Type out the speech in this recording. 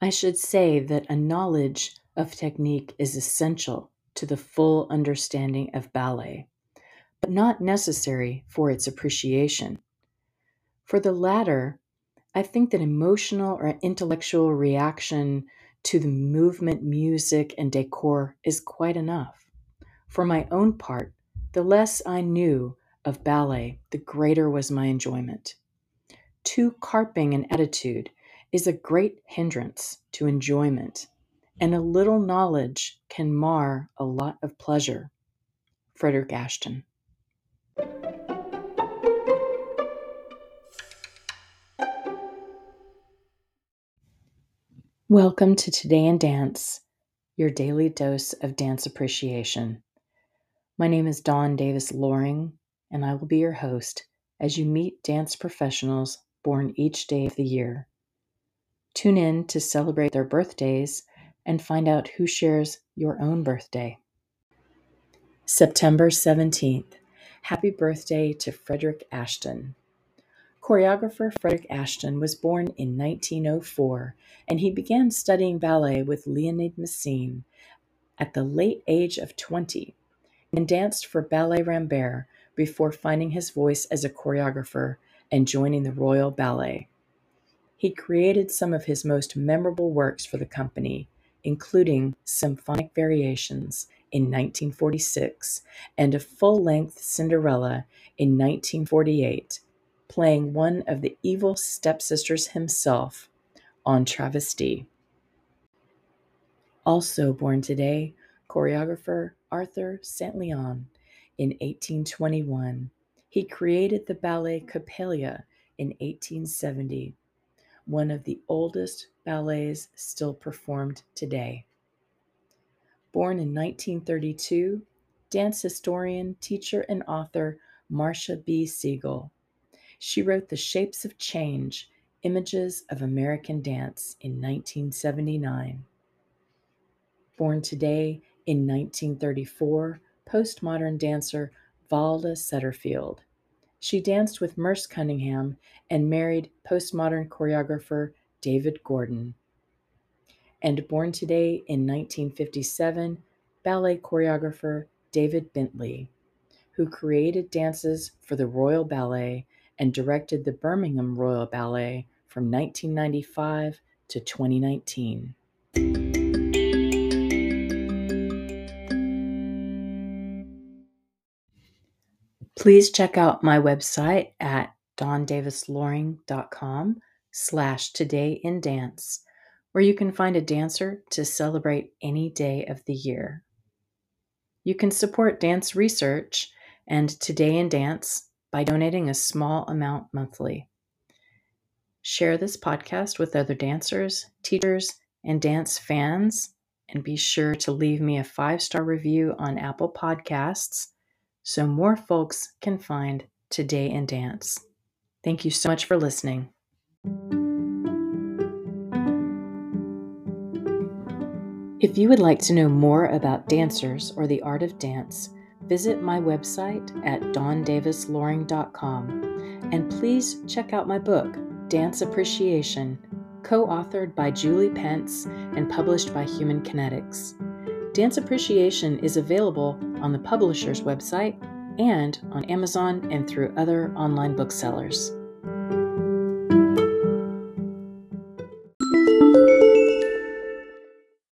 I should say that a knowledge of technique is essential to the full understanding of ballet, but not necessary for its appreciation. For the latter, I think that emotional or intellectual reaction to the movement, music, and decor is quite enough. For my own part, the less I knew of ballet, the greater was my enjoyment. Too carping an attitude is a great hindrance to enjoyment, and a little knowledge can mar a lot of pleasure. Frederick Ashton. Welcome to Today in Dance, your daily dose of dance appreciation. My name is Dawn Davis Loring, and I will be your host as you meet dance professionals born each day of the year. Tune in to celebrate their birthdays and find out who shares your own birthday. September 17th. Happy birthday to Frederick Ashton. Choreographer Frederick Ashton was born in 1904 and he began studying ballet with Leonid Massine at the late age of 20 and danced for Ballet Rambert before finding his voice as a choreographer and joining the Royal Ballet. He created some of his most memorable works for the company, including Symphonic Variations in 1946 and a full length Cinderella in 1948, playing one of the evil stepsisters himself on travesti. Also born today, choreographer Arthur Saint-Leon in 1821. He created the ballet Coppelia in 1870, one of the oldest ballets still performed today. Born in 1932, dance historian, teacher, and author Marcia B. Siegel. She wrote The Shapes of Change Images of American Dance in 1979. Born today in 1934, postmodern dancer Valda Setterfield. She danced with Merce Cunningham and married postmodern choreographer David Gordon. And born today in 1957, ballet choreographer David Bintley, who created dances for the Royal Ballet and directed the Birmingham Royal Ballet from 1995 to 2019. Please check out my website at dawndavisloring.com slash today in dance, where you can find a dancer to celebrate any day of the year. You can support dance research and Today in Dance by donating a small amount monthly. Share this podcast with other dancers, teachers, and dance fans, and be sure to leave me a five star review on Apple Podcasts so more folks can find Today in Dance. Thank you so much for listening. If you would like to know more about dancers or the art of dance, visit my website at dawndavisloring.com and please check out my book, Dance Appreciation, co authored by Julie Pence and published by Human Kinetics. Dance Appreciation is available on the publisher's website and on Amazon and through other online booksellers.